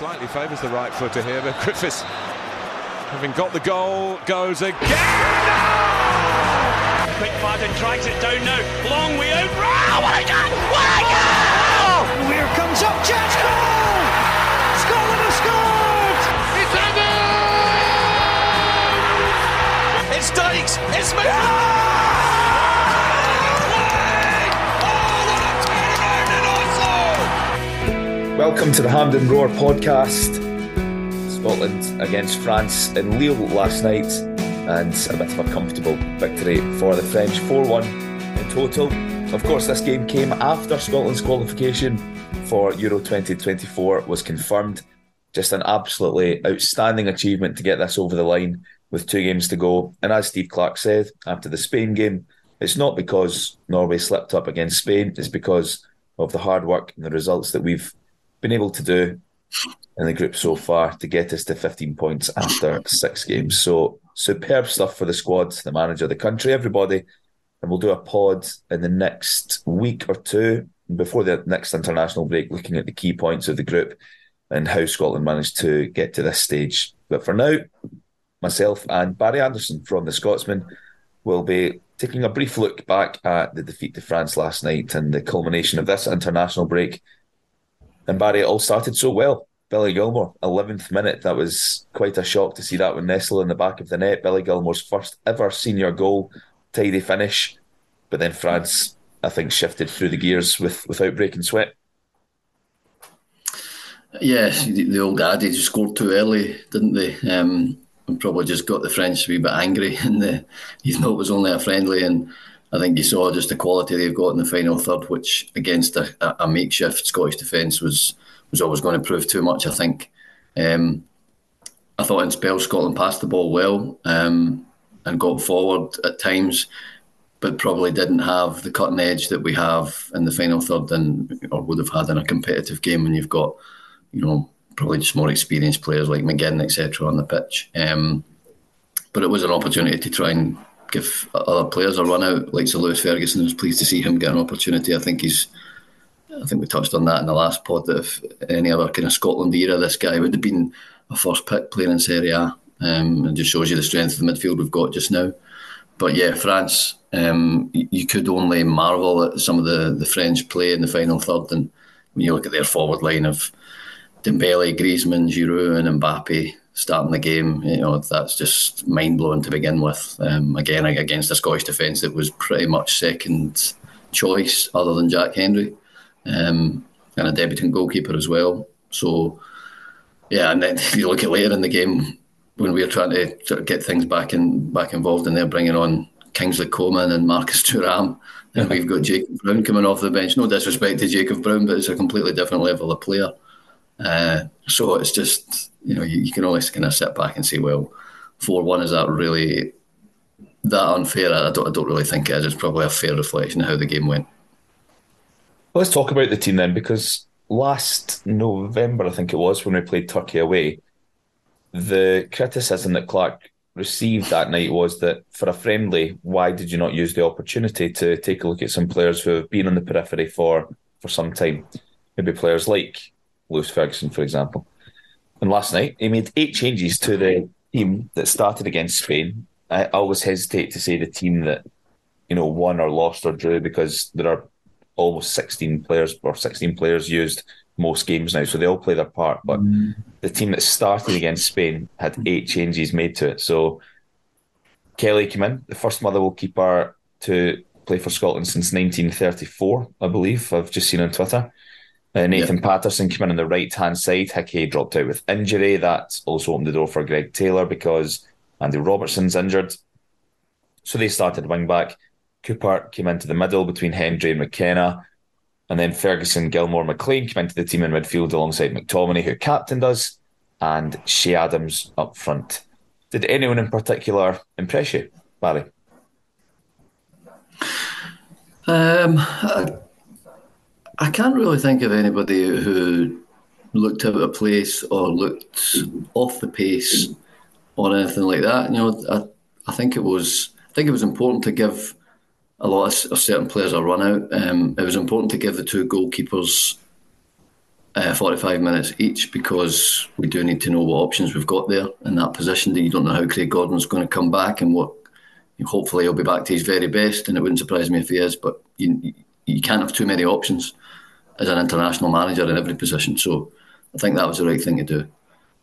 Slightly favours the right footer here, but Griffiths, having got the goal, goes again. Oh! Quick Martin drags it down now. Long way out. Oh, what a goal! What a goal! Oh! Here comes up Jets goal! Scotland has scored! It's Evan! It's Dykes! It's McGrath! Welcome to the Hampden Roar podcast. Scotland against France in Lille last night, and a bit of a comfortable victory for the French 4 1 in total. Of course, this game came after Scotland's qualification for Euro 2024 was confirmed. Just an absolutely outstanding achievement to get this over the line with two games to go. And as Steve Clarke said after the Spain game, it's not because Norway slipped up against Spain, it's because of the hard work and the results that we've been able to do in the group so far to get us to 15 points after six games. So superb stuff for the squad, the manager, the country, everybody. And we'll do a pod in the next week or two before the next international break, looking at the key points of the group and how Scotland managed to get to this stage. But for now, myself and Barry Anderson from the Scotsman will be taking a brief look back at the defeat to France last night and the culmination of this international break. And Barry, it all started so well. Billy Gilmour, 11th minute. That was quite a shock to see that one nestle in the back of the net. Billy Gilmour's first ever senior goal, tidy finish. But then France, I think, shifted through the gears with without breaking sweat. Yes, the, the old adage scored too early, didn't they? Um, and probably just got the French a wee bit angry, and the, even though it was only a friendly. And I think you saw just the quality they've got in the final third, which against a, a makeshift Scottish defence was was always going to prove too much. I think. Um, I thought in spells Scotland passed the ball well um, and got forward at times, but probably didn't have the cutting edge that we have in the final third and or would have had in a competitive game when you've got, you know, probably just more experienced players like McGinn, etc., on the pitch. Um, but it was an opportunity to try and give other players a run out, like Sir Lewis Ferguson. I was pleased to see him get an opportunity. I think he's, I think we touched on that in the last pod that if any other kind of Scotland era, this guy would have been a first pick playing in Serie A. Um, it just shows you the strength of the midfield we've got just now. But yeah, France, um, you could only marvel at some of the, the French play in the final third. And when you look at their forward line of Dembele, Griezmann, Giroud, and Mbappe starting the game, you know that's just mind blowing to begin with. Um, again, against a Scottish defence that was pretty much second choice, other than Jack Hendry, um, and a debutant goalkeeper as well. So, yeah, and then if you look at later in the game when we were trying to sort of get things back in back involved, and they're bringing on Kingsley Coman and Marcus Thuram. And we've got Jacob Brown coming off the bench. No disrespect to Jacob Brown, but it's a completely different level of player. Uh, so it's just you know you, you, can always kind of sit back and say, well, four one is that really that unfair? I don't, I don't really think it is. It's probably a fair reflection of how the game went. Well, let's talk about the team then, because last November I think it was when we played Turkey away, the criticism that Clarke received that night was that for a friendly, why did you not use the opportunity to take a look at some players who have been on the periphery for, for some time? Maybe players like Lewis Ferguson, for example. And last night, he made eight changes to the team that started against Spain. I always hesitate to say the team that, you know, won or lost or drew because there are almost 16 players or 16 players used most games now, so they all play their part. But mm. the team that started against Spain had eight changes made to it. So Kelly came in, the first Motherwell keeper to play for Scotland since 1934, I believe. I've just seen on Twitter. Uh, Nathan yeah. Patterson came in on the right hand side. Hickey dropped out with injury. That's also opened the door for Greg Taylor because Andy Robertson's injured. So they started wing back. Cooper came into the middle between Hendry and McKenna. And then Ferguson, Gilmour, McLean came into the team in midfield alongside McTominay, who captained us, and Che Adams up front. Did anyone in particular impress you, Barry? Um, I, I can't really think of anybody who looked out of place or looked off the pace or anything like that. You know, I, I think it was I think it was important to give a lot of, of certain players a run out. Um, it was important to give the two goalkeepers uh, 45 minutes each because we do need to know what options we've got there in that position. That you don't know how Craig Gordon's going to come back and what. Hopefully, he'll be back to his very best, and it wouldn't surprise me if he is. But you you can't have too many options as an international manager in every position. So I think that was the right thing to do.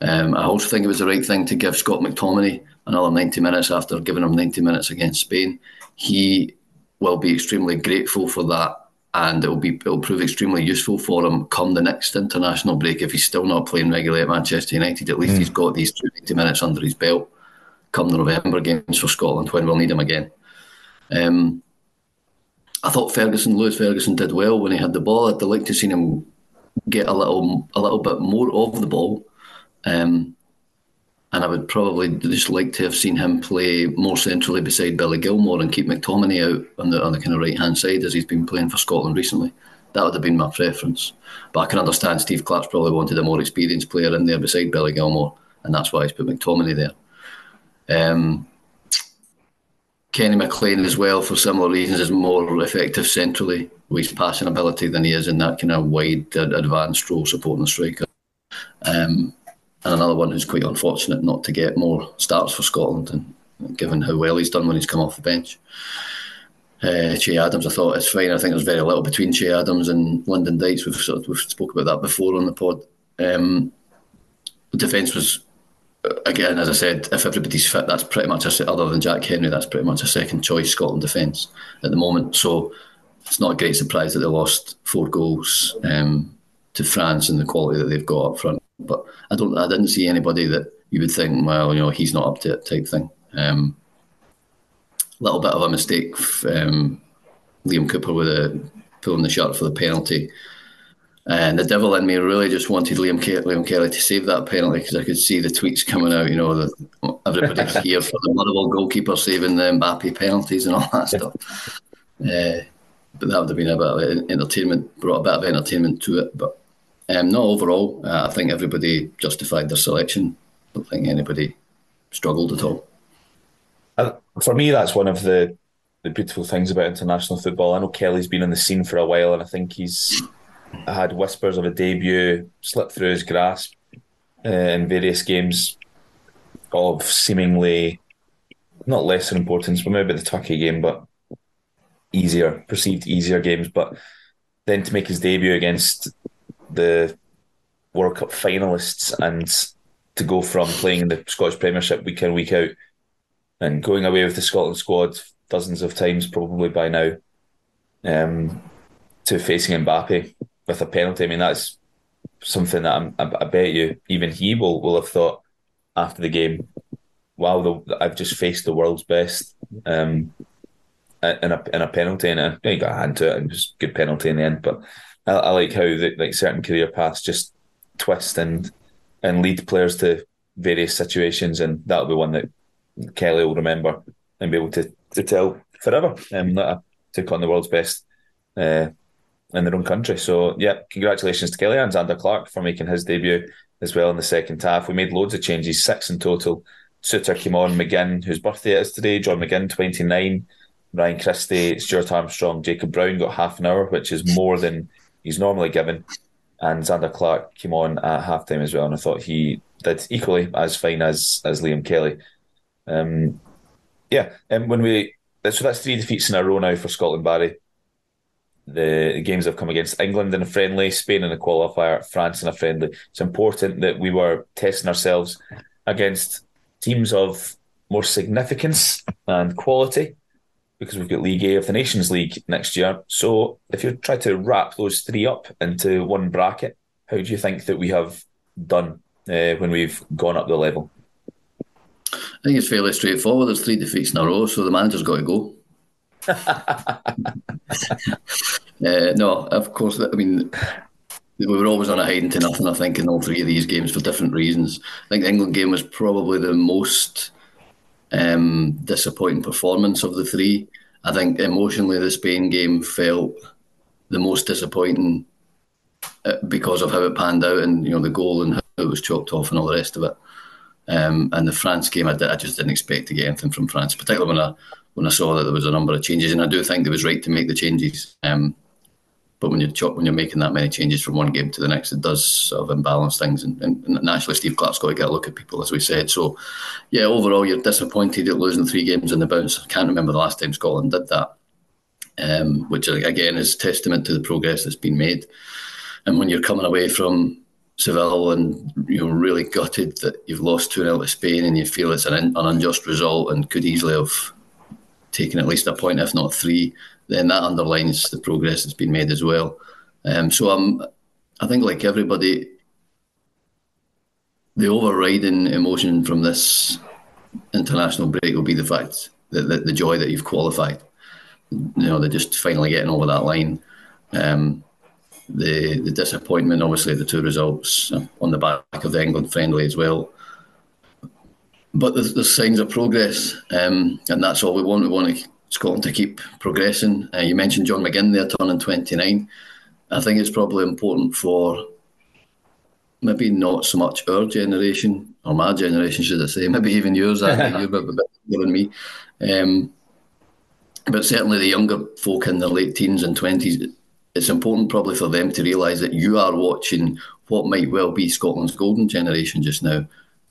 Um, I also think it was the right thing to give Scott McTominay another 90 minutes after giving him 90 minutes against Spain. He will be extremely grateful for that, and it will be it will prove extremely useful for him come the next international break if he's still not playing regularly at Manchester United. At least mm. he's got these 20 minutes under his belt come the November games for Scotland when we'll need him again. Um, I thought Ferguson, Lewis Ferguson, did well when he had the ball. I'd like to see him get a little a little bit more of the ball. Um, and I would probably just like to have seen him play more centrally beside Billy Gilmour and keep McTominay out on the on the kind of right hand side as he's been playing for Scotland recently. That would have been my preference. But I can understand Steve Clarke's probably wanted a more experienced player in there beside Billy Gilmour, and that's why he's put McTominay there. Um, Kenny McLean as well, for similar reasons, is more effective centrally with his passing ability than he is in that kind of wide advanced role supporting the striker. Um, and another one who's quite unfortunate not to get more starts for Scotland, and given how well he's done when he's come off the bench. Uh, che Adams, I thought it's fine. I think there's very little between Che Adams and Lyndon Dykes. We've sort of, we've spoke about that before on the pod. Um, the defence was again, as I said, if everybody's fit, that's pretty much a, other than Jack Hendry, that's pretty much a second choice Scotland defence at the moment. So it's not a great surprise that they lost four goals um, to France and the quality that they've got up front. But I don't, I didn't see anybody that you would think, well, you know, he's not up to it type thing. A um, little bit of a mistake. Um, Liam Cooper with a pulling the shirt for the penalty. And the devil in me really just wanted Liam, Ke- Liam Kelly to save that penalty because I could see the tweets coming out. You know, that everybody's here for the Motherwell goalkeeper saving the Mbappe penalties and all that stuff. Uh, but that would have been a bit of entertainment, brought a bit of entertainment to it. But um, no, overall, uh, I think everybody justified their selection. I don't think anybody struggled at all. Uh, for me, that's one of the the beautiful things about international football. I know Kelly's been on the scene for a while, and I think he's had whispers of a debut slip through his grasp uh, in various games of seemingly not lesser importance, but maybe the Turkey game, but easier, perceived easier games. But then to make his debut against the World Cup finalists and to go from playing in the Scottish Premiership week in, week out and going away with the Scotland squad dozens of times probably by now um, to facing Mbappe with a penalty. I mean, that's something that I'm, I, bet you even he will, will have thought after the game, wow, the, I've just faced the world's best um, in, a, in a penalty. And a, he got a hand to it and a good penalty in the end. But I, I like how the, like certain career paths just twist and and lead players to various situations, and that'll be one that Kelly will remember and be able to, to tell forever. Um, that I took on the world's best uh, in their own country. So yeah, congratulations to Kelly and Zander Clark for making his debut as well in the second half. We made loads of changes, six in total. Souttar came on, McGinn, whose birthday it is today, John McGinn, 29, Ryan Christie, Stuart Armstrong, Jacob Brown got half an hour, which is more than he's normally given. And Zander Clark came on at halftime as well, and I thought he did equally as fine as as Liam Kelly. Um, yeah, and when we so that's three defeats in a row now for Scotland Barry. The, games have come against England in a friendly, Spain in a qualifier, France in a friendly. It's important that we were testing ourselves against teams of more significance and quality because we've got League A of the Nations League next year. So if you try to wrap those three up into one bracket, how do you think that we have done uh, when we've gone up the level? I think it's fairly straightforward. There's three defeats in a row, so the manager's got to go. Uh, no, of course. I mean, we were always on a hiding to nothing. I think in all three of these games for different reasons. I think the England game was probably the most um, disappointing performance of the three. I think emotionally, the Spain game felt the most disappointing uh, because of how it panned out and you know the goal and how it was chopped off and all the rest of it. Um, and the France game, I, did, I, just didn't expect to get anything from France, particularly when I when I saw that there was a number of changes, and I do think it was right to make the changes. Um, but when you're when you're making that many changes from one game to the next, it does sort of imbalance things. And, and, naturally, Steve Clarke's got to get a look at people, as we said. So, yeah, overall, you're disappointed at losing three games in the bounce. I can't remember the last time Scotland did that, um, which again is testament to the progress that's been made. And when you're coming away from Seville and you're really gutted that you've lost 2 0 to Spain and you feel it's an, an unjust result and could easily have taken at least a point, if not three, then that underlines the progress that's been made as well. Um, so I'm, I think, like everybody, the overriding emotion from this international break will be the fact that, that the joy that you've qualified. You know, they're just finally getting over that line. Um, the the disappointment, obviously, the two results on the back of the England friendly as well. But there's, there's signs of progress, um, and that's all we want. We want Scotland to keep progressing. Uh, you mentioned John McGinn there turning 29. I think it's probably important for maybe not so much our generation or my generation, should I say, maybe even yours. you're a bit younger than me. Um, but certainly the younger folk in their late teens and 20s, it's important probably for them to realise that you are watching what might well be Scotland's golden generation just now.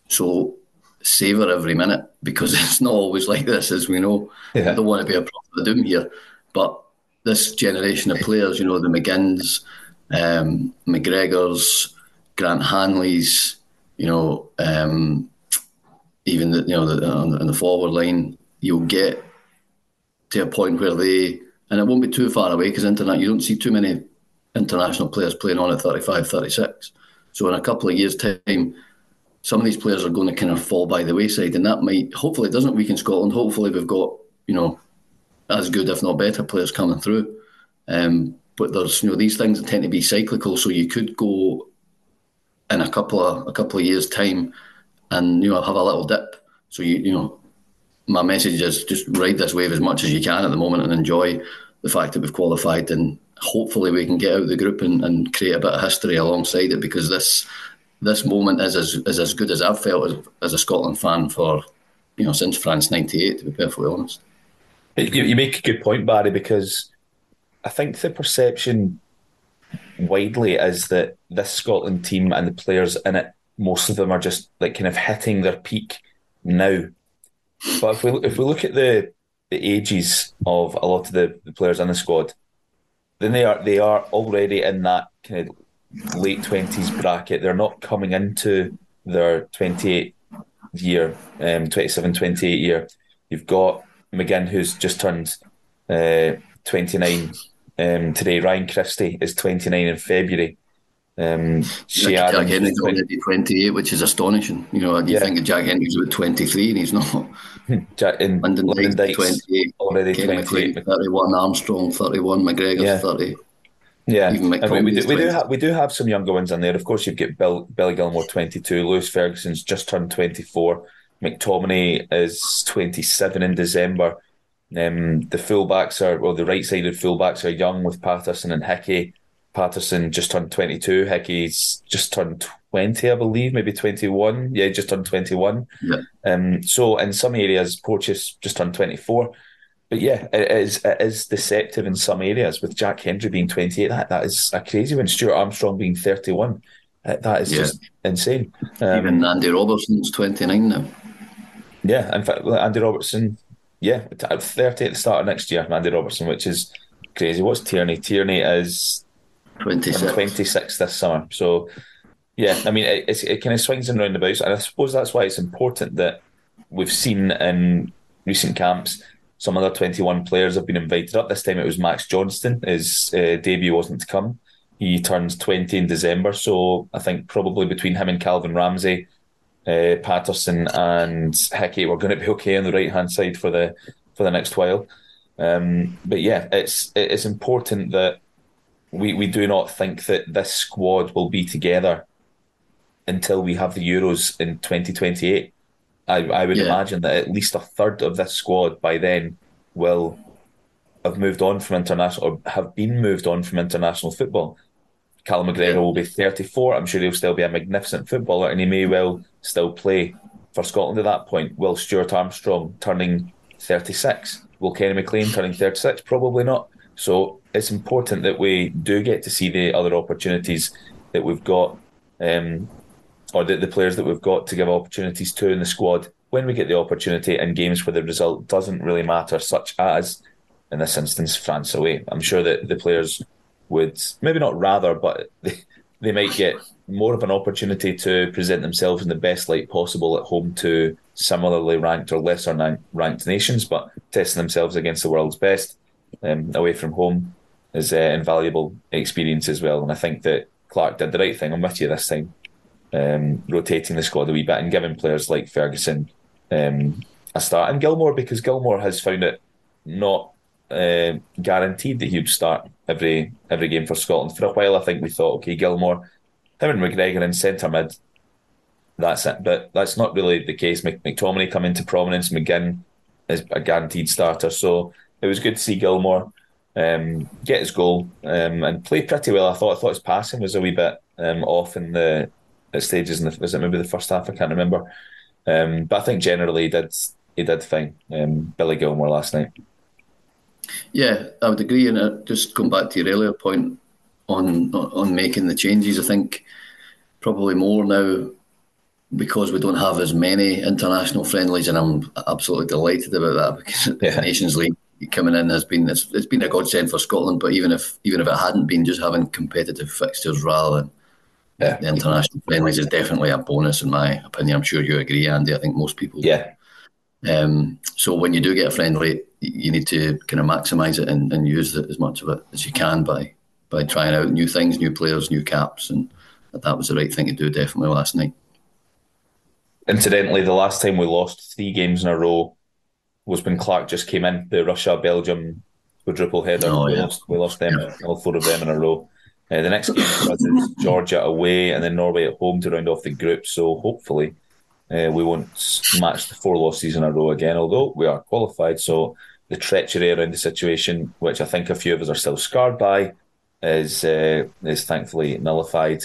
So savour every minute because it's not always like this, as we know. Yeah. I don't want to be a prophet of doom here, but this generation of players, you know, the McGinns, um, McGregors, Grant Hanleys, you know, um, even the, you know the, on the forward line, you'll get to a point where they, and it won't be too far away because internet, you don't see too many international players playing on at 35, 36. So in a couple of years' time, some of these players are going to kind of fall by the wayside, and that might hopefully it doesn't weaken Scotland. Hopefully, we've got you know as good, if not better, players coming through. Um, but there's you know these things tend to be cyclical, so you could go in a couple of a couple of years' time, and you know have a little dip. So you you know, my message is just ride this wave as much as you can at the moment and enjoy the fact that we've qualified and hopefully we can get out of the group and, and create a bit of history alongside it because this this moment is as is as good as I've felt as, as a Scotland fan for you know since France '98. To be perfectly honest, you, you make a good point, Barry, because I think the perception widely is that this Scotland team and the players in it, most of them are just like kind of hitting their peak now. But if we if we look at the the ages of a lot of the, the players in the squad, then they are they are already in that kind of late twenties bracket. They're not coming into their twenty eight year, um, 27, 28 year. You've got McGinn who's just turned uh, twenty nine um, today. Ryan Christie is twenty nine in February. Um, Jack, Jack Hendry's already 28, which is astonishing. You know, you yeah. think Jack Hendry's about 23 and he's not. Jack, in, Lyndon Dykes, 28, already 28. 31, Armstrong 31, McGregor yeah. 30. Yeah, I mean, we do we do have we do have some younger ones in there. Of course, you've got Bill, Billy Gilmour, twenty two. Lewis Ferguson's just turned twenty four. McTominay is twenty seven in December. Um, the fullbacks are well, the right sided fullbacks are young with Patterson and Hickey. Patterson just turned twenty two. Hickey's just turned 20, I believe, maybe 21. Yeah, just turned 21. Yeah. Um, so in some areas, Porteous just turned 24. But yeah, it is it is deceptive in some areas with Jack Hendry being 28. That that is a crazy one. Stuart Armstrong being 31. Uh, that is Yeah. just insane. Um, Even Andy Robertson's 29 now. yeah, in fact, Andy Robertson, yeah, 30 at the start of next year, Andy Robertson, which is crazy. What's Tierney? Tierney is 26. 26 this summer. So, yeah, I mean, it, it kind of swings and roundabouts. And I suppose that's why it's important that we've seen in recent camps some other 21 players have been invited up. This time it was Max Johnston. His uh, debut wasn't to come. He turns 20 in December. So I think probably between him and Calvin Ramsey, uh, Patterson and Hickey, we're going to be okay on the right hand side for the for the next while. Um, but yeah, it's it's important that we, we do not think that this squad will be together until we have the Euros in 2028. I, I would Yeah. imagine that at least a third of this squad by then will have moved on from international or have been moved on from international football. Callum McGregor Yeah. will be 34. I'm sure he'll still be a magnificent footballer and he may well still play for Scotland at that point. Will Stuart Armstrong turning 36? Will Kenny McLean turning 36? Probably not. So it's important that we do get to see the other opportunities that we've got, um, or the, players that we've got to give opportunities to in the squad when we get the opportunity in games where the result doesn't really matter, such as in this instance France away. I'm sure that the players would maybe not rather, but they, they might get more of an opportunity to present themselves in the best light possible at home to similarly ranked or lesser ranked nations, but testing themselves against the world's best um, away from home is uh, invaluable experience as well. And I think that Clarke did the right thing. I'm with you this time, um, rotating the squad a wee bit and giving players like Ferguson um, a start, and Gilmour because Gilmour has found it not uh, guaranteed that he'd start every every game for Scotland. For a while, I think we thought, okay, Gilmour, him and McGregor in centre mid, that's it. But that's not really the case. Mc- McTominay come into prominence. McGinn is a guaranteed starter. So it was good to see Gilmour um, get his goal um, and play pretty well. I thought. I thought his passing was a wee bit um, off in the at stages. In the, was it maybe the first half? I can't remember. Um, but I think generally he did he did fine. Um, Billy Gilmour last night. Yeah, I would agree. And uh, just going back to your earlier point on on making the changes, I think probably more now because we don't have as many international friendlies, and I'm absolutely delighted about that because Yeah. the Nations League coming in has been it's, it's been a godsend for Scotland. But even if even if it hadn't been, just having competitive fixtures rather than Yeah. the international friendlies is definitely a bonus in my opinion. I'm sure you agree, Andy. I think most people. Yeah, Um, so when you do get a friendly, you need to kind of maximise it and, and use it as much of it as you can by by trying out new things, new players, new caps, and that was the right thing to do definitely last night. Incidentally, the last time we lost three games in a row was when Clarke just came in. The Russia Belgium quadruple header. Oh, we, lost, we lost them, all four of them in a row. Uh, the next game for us is Georgia away and then Norway at home to round off the group. So hopefully uh, we won't match the four losses in a row again, although we are qualified. So the treachery around the situation, which I think a few of us are still scarred by, is uh, is thankfully nullified.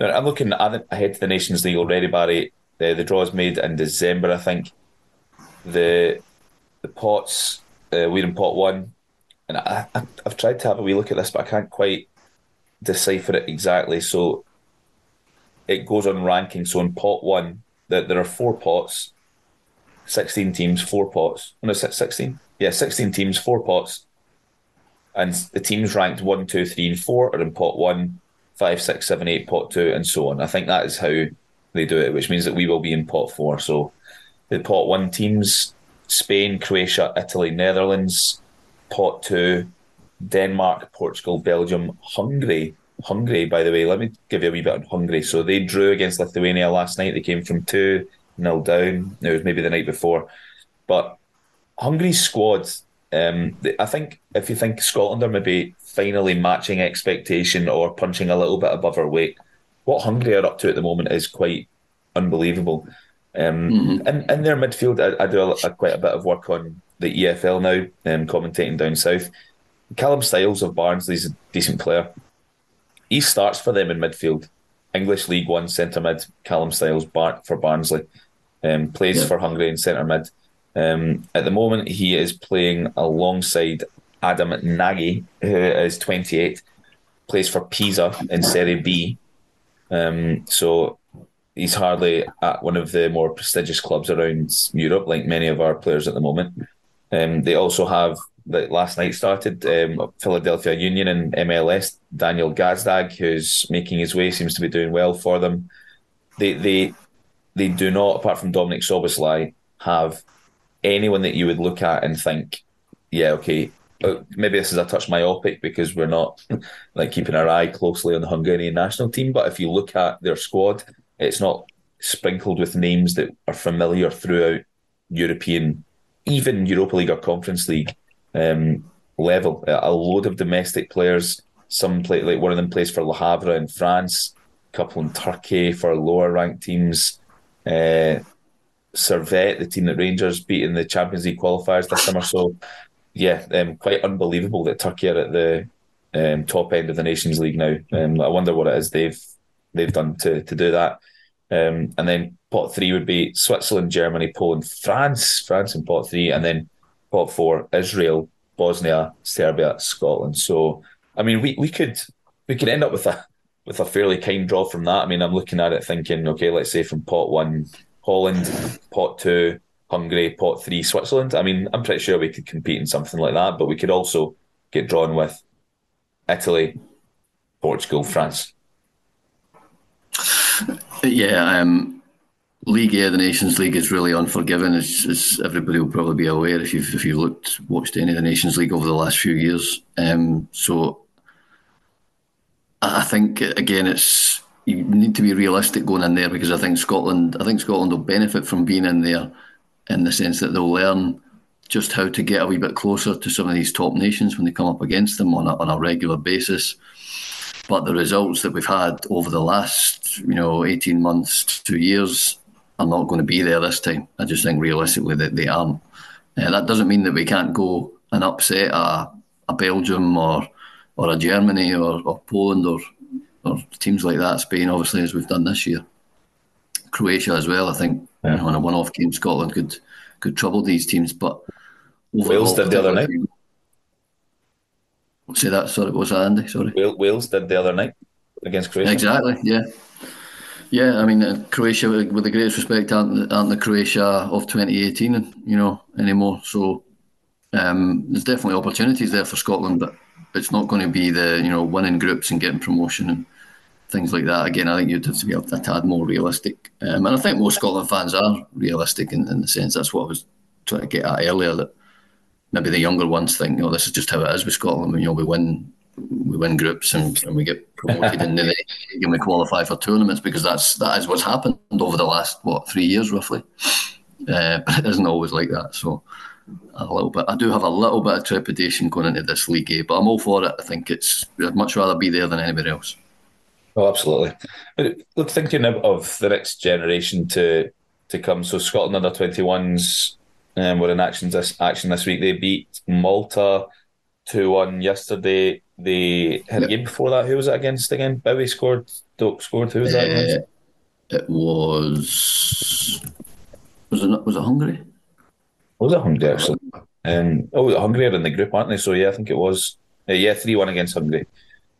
I'm looking ahead to the Nations League already, Barry. The, the draw is made in December, I think. The the pots, uh, we're in pot one. And I, I, I've tried to have a wee look at this, but I can't quite decipher it exactly. So it goes on ranking. So in pot one, that there are four pots, sixteen teams, four pots. No, sixteen. Yeah, sixteen teams, four pots, and the teams ranked one, two, three, and four are in pot one, five, six, seven, eight, pot two, and so on. I think that is how they do it, which means that we will be in pot four. So the pot one teams: Spain, Croatia, Italy, Netherlands. Pot two, Denmark, Portugal, Belgium, Hungary. Hungary, by the way, let me give you a wee bit on Hungary. So they drew against Lithuania last night. They came from 2 nil down. It was maybe the night before. But Hungary's squad, um, I think if you think Scotland are maybe finally matching expectation or punching a little bit above our weight, what Hungary are up to at the moment is quite unbelievable. Um, mm-hmm. in, in their midfield, I, I do a, a, quite a bit of work on the EFL now, um, commentating down south. Callum Styles of Barnsley's a decent player. He starts for them in midfield. English League One centre mid, Callum Styles Bar- for Barnsley. Um, plays yeah. for Hungary in centre mid. Um, at the moment, he is playing alongside Adam Nagy, who is 28, plays for Pisa in Serie B. Um, so he's hardly at one of the more prestigious clubs around Europe, like many of our players at the moment. Um, they also have that last night started um, Philadelphia Union and MLS. Daniel Gazdag, who's making his way, seems to be doing well for them. They they they do not, apart from Dominik Szoboszlai, have anyone that you would look at and think, yeah, okay, maybe this is a touch myopic because we're not like keeping our eye closely on the Hungarian national team. But if you look at their squad, it's not sprinkled with names that are familiar throughout European, even Europa League or Conference League um, level. A load of domestic players. Some play like one of them plays for Le Havre in France. A couple in Turkey for lower ranked teams. Uh, Servette, the team that Rangers beat in the Champions League qualifiers this summer. So, yeah, um, quite unbelievable that Turkey are at the um, top end of the Nations League now. Um, I wonder what it is they've they've done to to do that. Um, and then pot three would be Switzerland, Germany, Poland, France, France in pot three, and then pot four, Israel, Bosnia, Serbia, Scotland. So, I mean, we, we could we could end up with a with a fairly kind draw from that. I mean, I'm looking at it thinking, okay, let's say from pot one, Holland, pot two, Hungary, pot three, Switzerland. I mean, I'm pretty sure we could compete in something like that, but we could also get drawn with Italy, Portugal, France. Yeah, um, League A, the Nations League, is really unforgiving, as, as everybody will probably be aware if you've if you looked watched any of the Nations League over the last few years. Um, so I think again, it's you need to be realistic going in there because I think Scotland, I think Scotland will benefit from being in there, in the sense that they'll learn just how to get a wee bit closer to some of these top nations when they come up against them on a, on a regular basis. But the results that we've had over the last, you know, eighteen months, two years, are not going to be there this time. I just think realistically that they aren't. Uh, that doesn't mean that we can't go and upset a, a Belgium or or a Germany or, or Poland or or teams like that, Spain obviously as we've done this year. Croatia as well, I think yeah. you know, on a one-off game, Scotland could could trouble these teams. But Wales did the other night. Say that. Sorry, what was that, Andy? Sorry. Wales did the other night against Croatia. Exactly. Yeah. Yeah, I mean, uh, Croatia, with the greatest respect, aren't, aren't the Croatia of 2018, you know, anymore. So um, there's definitely opportunities there for Scotland, but it's not going to be the, you know, winning groups and getting promotion and things like that. Again, I think you'd have to be a, a tad more realistic. Um, and I think most Scotland fans are realistic in, in the sense that's what I was trying to get at earlier, that maybe the younger ones think, you know, this is just how it is with Scotland. You know, we win we win groups and, and we get promoted and then we qualify for tournaments because that's that is what's happened over the last what three years roughly. Uh, but it isn't always like that. So a little bit. I do have a little bit of trepidation going into this league, A, but I'm all for it. I think it's. I'd much rather be there than anybody else. Oh, absolutely. Look, thinking of the next generation to to come. So Scotland under twenty ones um, were in action this action this week. They beat Malta two one yesterday. They had a game before that. Who was it against again? Bowie scored. Doak scored. Who was that? Uh, it was. Was it was it Hungary? Was it Hungary actually? Um, oh, Hungary are in the group, aren't they? So yeah, I think it was. Uh, yeah, three one against Hungary.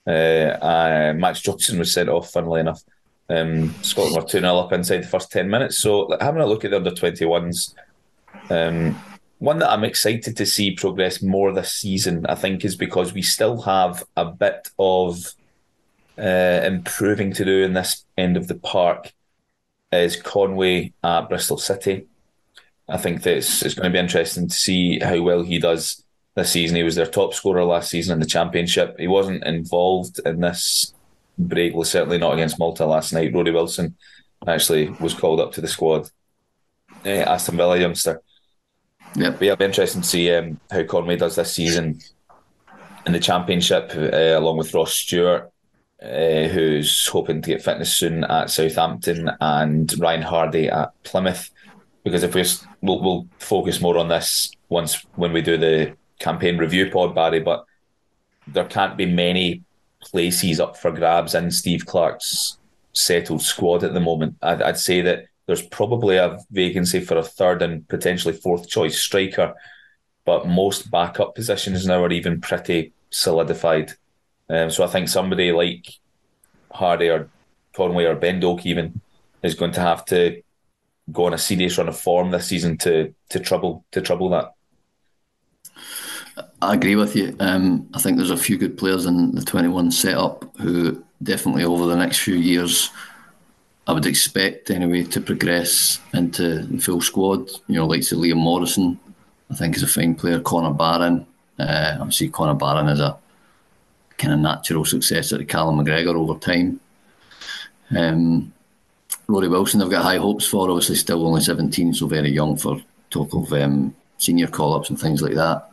Uh, uh, Max Johnston was sent off, funnily enough. Um, Scotland were 2 0 up inside the first 10 minutes. So, like, having a look at the under 21s, um, one that I'm excited to see progress more this season, I think, is because we still have a bit of uh, improving to do in this end of the park. Is Conway at Bristol City? I think that it's, it's going to be interesting to see how well he does this season. He was their top scorer last season in the championship. He wasn't involved in this break, well, certainly not against Malta last night. Rory Wilson actually was called up to the squad. Uh, Aston Villa youngster. Yep. But yeah, it'll be interesting to see um, how Conway does this season in the championship, uh, along with Ross Stewart, uh, who's hoping to get fitness soon at Southampton, and Ryan Hardie at Plymouth. Because if we're, we'll, we'll focus more on this once when we do the campaign review pod, Barry, but there can't be many places up for grabs in Steve Clarke's settled squad at the moment. I'd, I'd, say that there's probably a vacancy for a third and potentially fourth choice striker, but most backup positions now are even pretty solidified. Um, so I think somebody like Hardie or Conway or Ben Doak even is going to have to go on a serious run of form this season to to trouble to trouble that. I agree with you. Um, I think there's a few good players in the 21 setup who definitely over the next few years, I would expect anyway to progress into the full squad. You know, like Liam Morrison, I think is a fine player. Connor Barron, uh, obviously Connor Barron is a kind of natural successor to Callum McGregor over time. Um, Rory Wilson, I've got high hopes for. Obviously, still only 17, so very young for talk of um, senior call ups and things like that.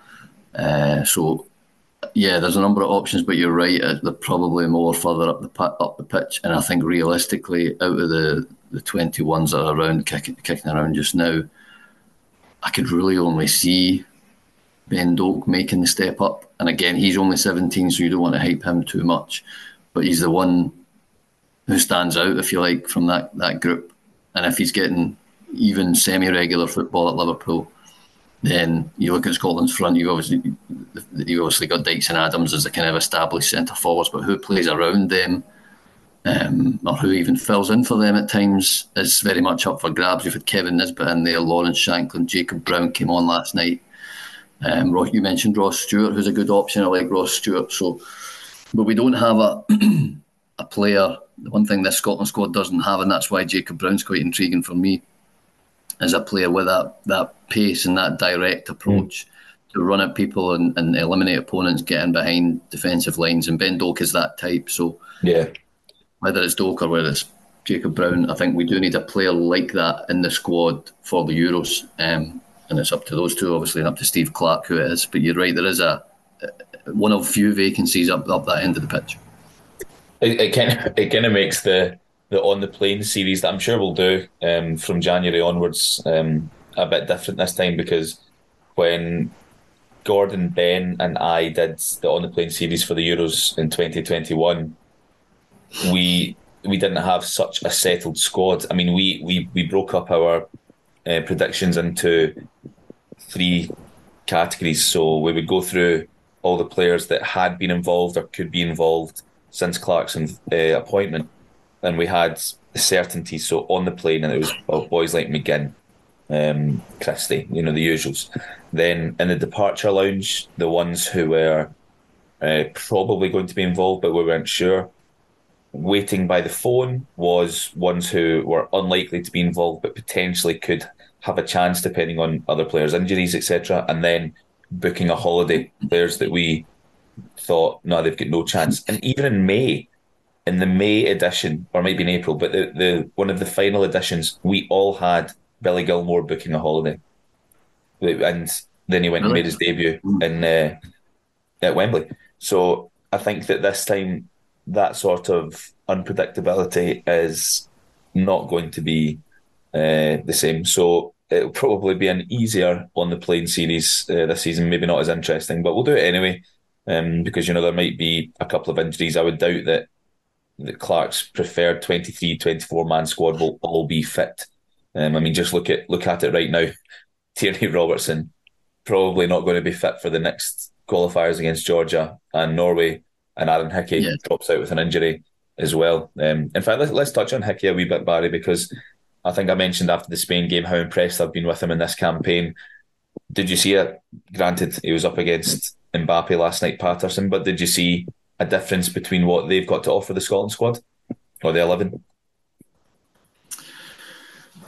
Uh, so yeah, there's a number of options, but you're right. Uh, they're probably more further up the up the pitch, and I think realistically, out of the the 21s that are around kicking, kicking around just now, I could really only see Ben Doak making the step up. And again, he's only 17, so you don't want to hype him too much. But he's the one who stands out, if you like, from that, that group. And if he's getting even semi regular football at Liverpool, then you look at Scotland's front. You obviously you obviously got Dykes and Adams as the kind of established centre forwards, but who plays around them, um, or who even fills in for them at times, is very much up for grabs. You've had Kevin Nisbet in there, Lawrence Shankland, Jacob Brown came on last night. Um, you mentioned Ross Stewart, who's a good option. I like Ross Stewart. So, but we don't have a a player. The one thing this Scotland squad doesn't have, and that's why Jacob Brown's quite intriguing for me as a player with that that pace and that direct approach mm. to run at people and, and eliminate opponents getting behind defensive lines. And Ben Doak is that type. So yeah, whether it's Doak or whether it's Jacob Brown, I think we do need a player like that in the squad for the Euros. Um, and it's up to those two, obviously, and up to Steve Clarke who it is. But you're right, there is a one of few vacancies up up that end of the pitch. It, it kind of it kind of makes the the on the plane series that I'm sure we'll do um, from January onwards um, a bit different this time because when Gordon, Ben, and I did the on the plane series for the Euros in 2021, we we didn't have such a settled squad. I mean, we we we broke up our uh, predictions into three categories. So we would go through all the players that had been involved or could be involved since Clarkson's uh, appointment and we had certainty. So on the plane, and it was boys like McGinn, um, Christie, you know, the usuals. Then in the departure lounge, the ones who were uh, probably going to be involved, but we weren't sure. Waiting by the phone was ones who were unlikely to be involved, but potentially could have a chance depending on other players' injuries, etc. And then booking a holiday, players that we thought, no, they've got no chance. And even in May, in the May edition, or maybe in April, but the, the one of the final editions, we all had Billy Gilmour booking a holiday, and then he went and made his debut in uh, at Wembley. So I think that this time that sort of unpredictability is not going to be uh, the same. So it'll probably be an easier on the plane series uh, this season. Maybe not as interesting, but we'll do it anyway. Um, because you know there might be a couple of injuries. I would doubt that the Clarke's preferred 23, 24 man squad will all be fit. Um, I mean, just look at look at it right now. Tierney Robertson probably not going to be fit for the next qualifiers against Georgia and Norway, and Aaron Hickey yeah. drops out with an injury as well. Um, in fact, let's, let's touch on Hickey a wee bit, Barry, because I think I mentioned after the Spain game how impressed I've been with him in this campaign. Did you see it? Granted, he was up against Mbappe last night, Patterson, but did you see a difference between what they've got to offer the Scotland squad or the 11?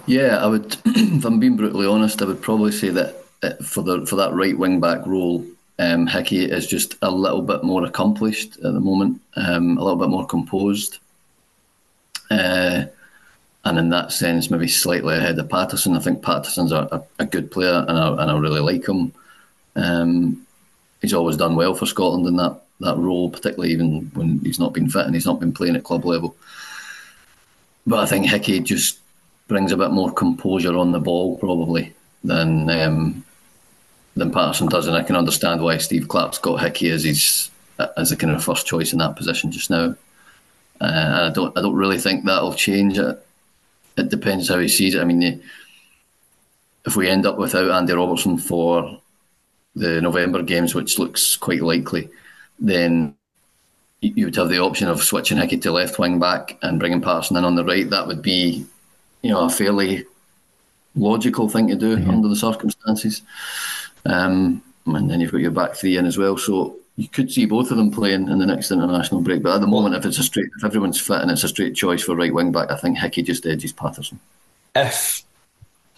Yeah, I would, if I'm being brutally honest, I would probably say that uh, for the for that right wing back role, um, Hickey is just a little bit more accomplished at the moment, um, a little bit more composed. Uh, and in that sense, maybe slightly ahead of Patterson. I think Patterson's a, a, good player, and I, and I really like him. Um, he's always done well for Scotland in that that role, particularly even when he's not been fit and he's not been playing at club level. But I think Hickey just brings a bit more composure on the ball, probably than um, than Patterson does, and I can understand why Steve Clarke's got Hickey as his as a kind of first choice in that position just now. Uh, I don't I don't really think that'll change it it depends how he sees it. I mean, if we end up without Andy Robertson for the November games, which looks quite likely, then you would have the option of switching Hickey to left wing back and bringing Patterson in on the right. That would be, you know, a fairly logical thing to do mm-hmm. under the circumstances. Um, and then you've got your back three in as well. So you could see both of them playing in the next international break. But at the moment, if it's a straight, if everyone's fit and it's a straight choice for right wing back, I think Hickey just edges Patterson. If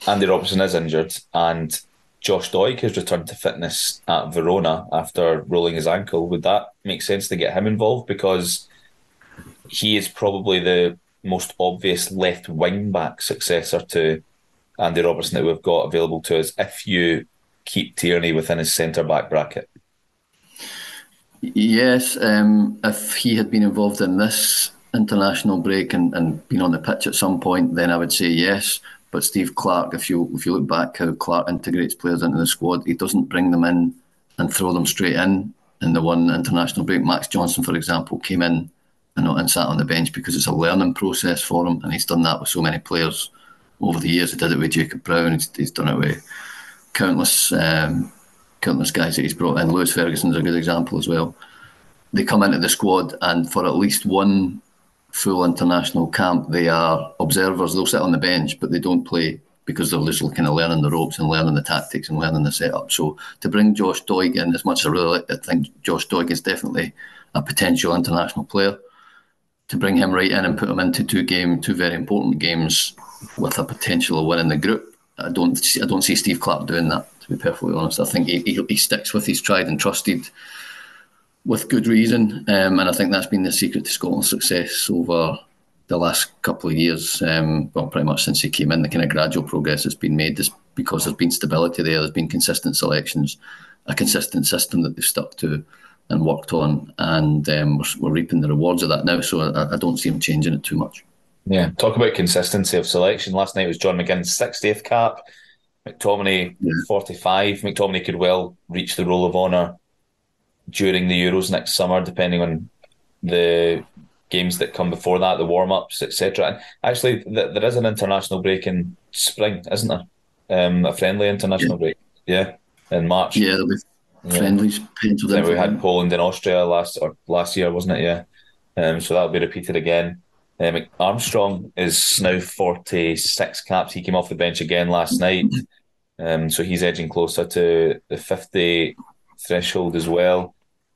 Andy Robertson is injured and Josh Doig has returned to fitness at Verona after rolling his ankle, would that make sense to get him involved? Because he is probably the most obvious left wing back successor to Andy Robertson that we've got available to us if you keep Tierney within his centre back bracket. Yes, um, if he had been involved in this international break and, and been on the pitch at some point, then I would say yes. But Steve Clarke, if you if you look back how Clarke integrates players into the squad, he doesn't bring them in and throw them straight in. In the one international break, Max Johnston, for example, came in and, and sat on the bench because it's a learning process for him, and he's done that with so many players over the years. He did it with Jacob Brown. He's, he's done it with countless um, countless guys that he's brought in. Lewis Ferguson's a good example as well. They come into the squad, and for at least one full international camp, they are observers. They'll sit on the bench, but they don't play because they're just kind of learning the ropes and learning the tactics and learning the setup. So to bring Josh Doig in, as much as I really I think Josh Doig is definitely a potential international player, to bring him right in and put him into two game, two very important games with a potential of winning the group, I don't I don't see Steve Clarke doing that to be perfectly honest. I think he, he, he sticks with his tried and trusted with good reason. Um, and I think that's been the secret to Scotland's success over the last couple of years. Um, well, pretty much since he came in, the kind of gradual progress that's been made is because there's been stability there, there's been consistent selections, a consistent system that they've stuck to and worked on, and um, we're, we're, reaping the rewards of that now. So I, I don't see him changing it too much. Yeah, talk about consistency of selection. Last night was John McGinn's 60th cap. McTominay yeah. 45. McTominay could well reach the Roll of Honour during the Euros next summer, depending on the games that come before that, the warm ups, etc. And actually, th- there is an international break in spring, isn't there? Um, a friendly international yeah. break, yeah, in March. Yeah, there'll be friendlies penciled in. We had Poland and Austria last or last year, wasn't it? Yeah, um, so that'll be repeated again. Um, Armstrong is now 46 caps. He came off the bench again last night. Um, so he's edging closer to the 50 threshold as well.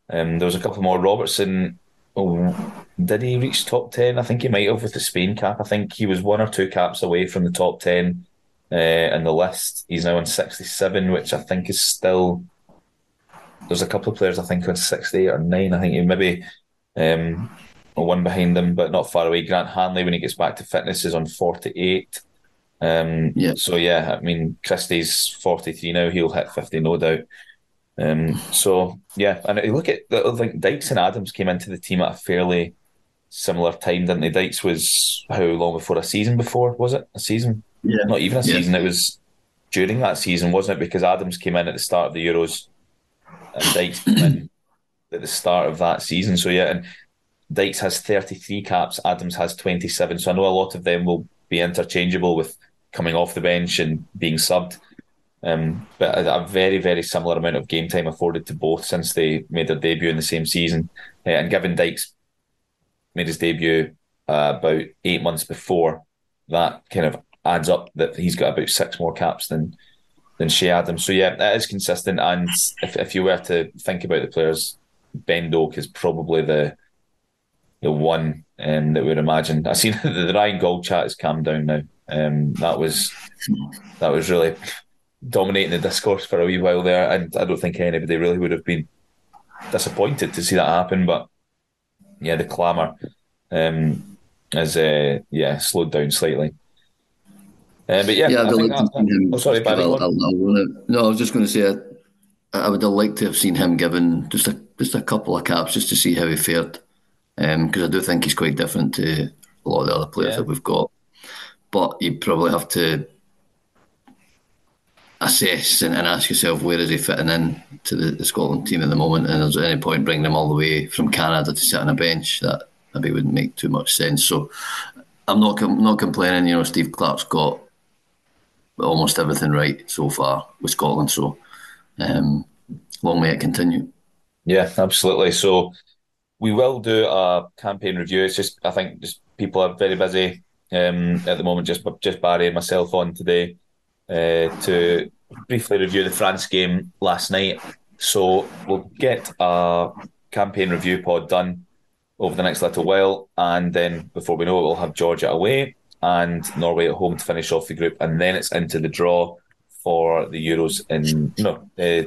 Um, there was a couple more. Robertson, oh, did he reach top 10? I think he might have with the Spain cap. I think he was one or two caps away from the top 10 uh, in the list. He's now on 67, which I think is still. There's a couple of players I think on 68 or 9. I think he maybe um, one behind them, but not far away. Grant Hanley, when he gets back to fitness, is on 48. Um, yeah. So yeah, I mean Christie's forty three now. He'll hit fifty, no doubt. Um, so yeah, and you look at I think Dykes and Adams came into the team at a fairly similar time, didn't they? Dykes was how long before a season before, was it? A season? Yeah. Not even a Yeah. season, it was during that season, wasn't it? Because Adams came in at the start of the Euros and Dykes came in at the start of that season. So yeah, and Dykes has 33 caps, Adams has 27. So I know a lot of them will be interchangeable with coming off the bench and being subbed. Um, but a, a very, very similar amount of game time afforded to both since they made their debut in the same season. Uh, and given Dykes made his debut uh, about eight months before, that kind of adds up that he's got about six more caps than than Che Adams. So yeah, that is consistent. And if, if you were to think about the players, Ben Doak is probably the the one um, that we would imagine. I seen the Ryan Gauld chat has calmed down now. Um, that was that was really dominating the discourse for a wee while there, and I don't think anybody really would have been disappointed to see that happen. But yeah, the clamour um, has uh, yeah slowed down slightly. Uh, but yeah, yeah, I I'd like to see him. oh, sorry, Barry, I'll- I'll- I'll. No, I was just going to say, I, I would have liked to have seen him given just a just a couple of caps just to see how he fared, because I do think he's quite different to a lot of the other players Yeah. that we've got. But you probably have to assess and, and ask yourself where is he fitting in to the, the Scotland team at the moment, and is there any point bringing him all the way from Canada to sit on a bench? That maybe wouldn't make too much sense. So I'm not not complaining. You know, Steve Clarke's got almost everything right so far with Scotland. So um, long may it continue. Yeah, absolutely. So we will do a campaign review. It's just I think just people are very busy um, at the moment. Just just Barry and myself on today uh, to briefly review the France game last night. So we'll get a campaign review pod done over the next little while, and then before we know it, we'll have Georgia away and Norway at home to finish off the group, and then it's into the draw for the Euros in no uh,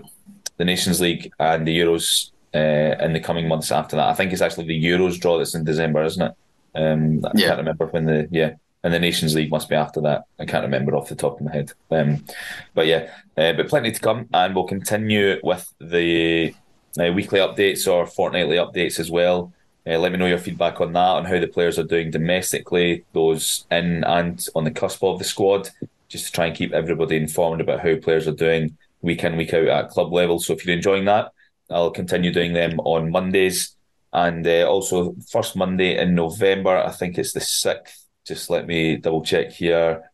the Nations League and the Euros uh, in the coming months after that. I think it's actually the Euros draw that's in December, isn't it? Um, I Yeah. can't remember when the yeah, and the Nations League must be after that. I can't remember off the top of my head. Um, but yeah, uh, but plenty to come, and we'll continue with the uh, weekly updates or fortnightly updates as well. Uh, let me know your feedback on that, on how the players are doing domestically, those in and on the cusp of the squad, just to try and keep everybody informed about how players are doing week in, week out at club level. So if you're enjoying that, I'll continue doing them on Mondays. And uh, also, first Monday in November, I think it's the 6th. Just let me double check here.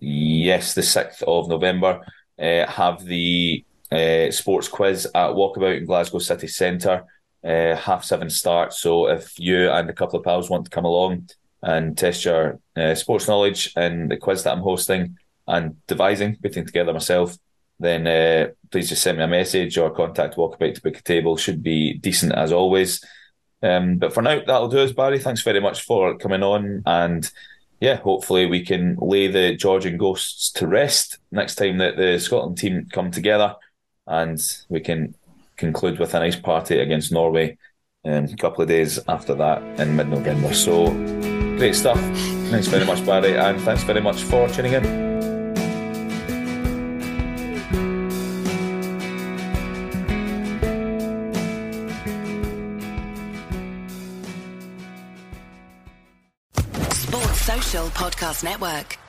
Yes, the 6th of November, uh, have the uh, sports quiz at Walkabout in Glasgow City Centre, uh, half seven start. So if you and a couple of pals want to come along and test your sports knowledge in the quiz that I'm hosting and devising, putting together myself, then please just send me a message or contact Walkabout to book a table. Should be decent as always. Um, but for now, that'll do us, Barry. Thanks very much for coming on. And yeah, hopefully we can lay the Georgian ghosts to rest next time that the Scotland team come together and we can conclude with a nice party against Norway um, a couple of days after that in mid November. So great stuff. Thanks very much, Barry. And thanks very much for tuning in. Podcast Network.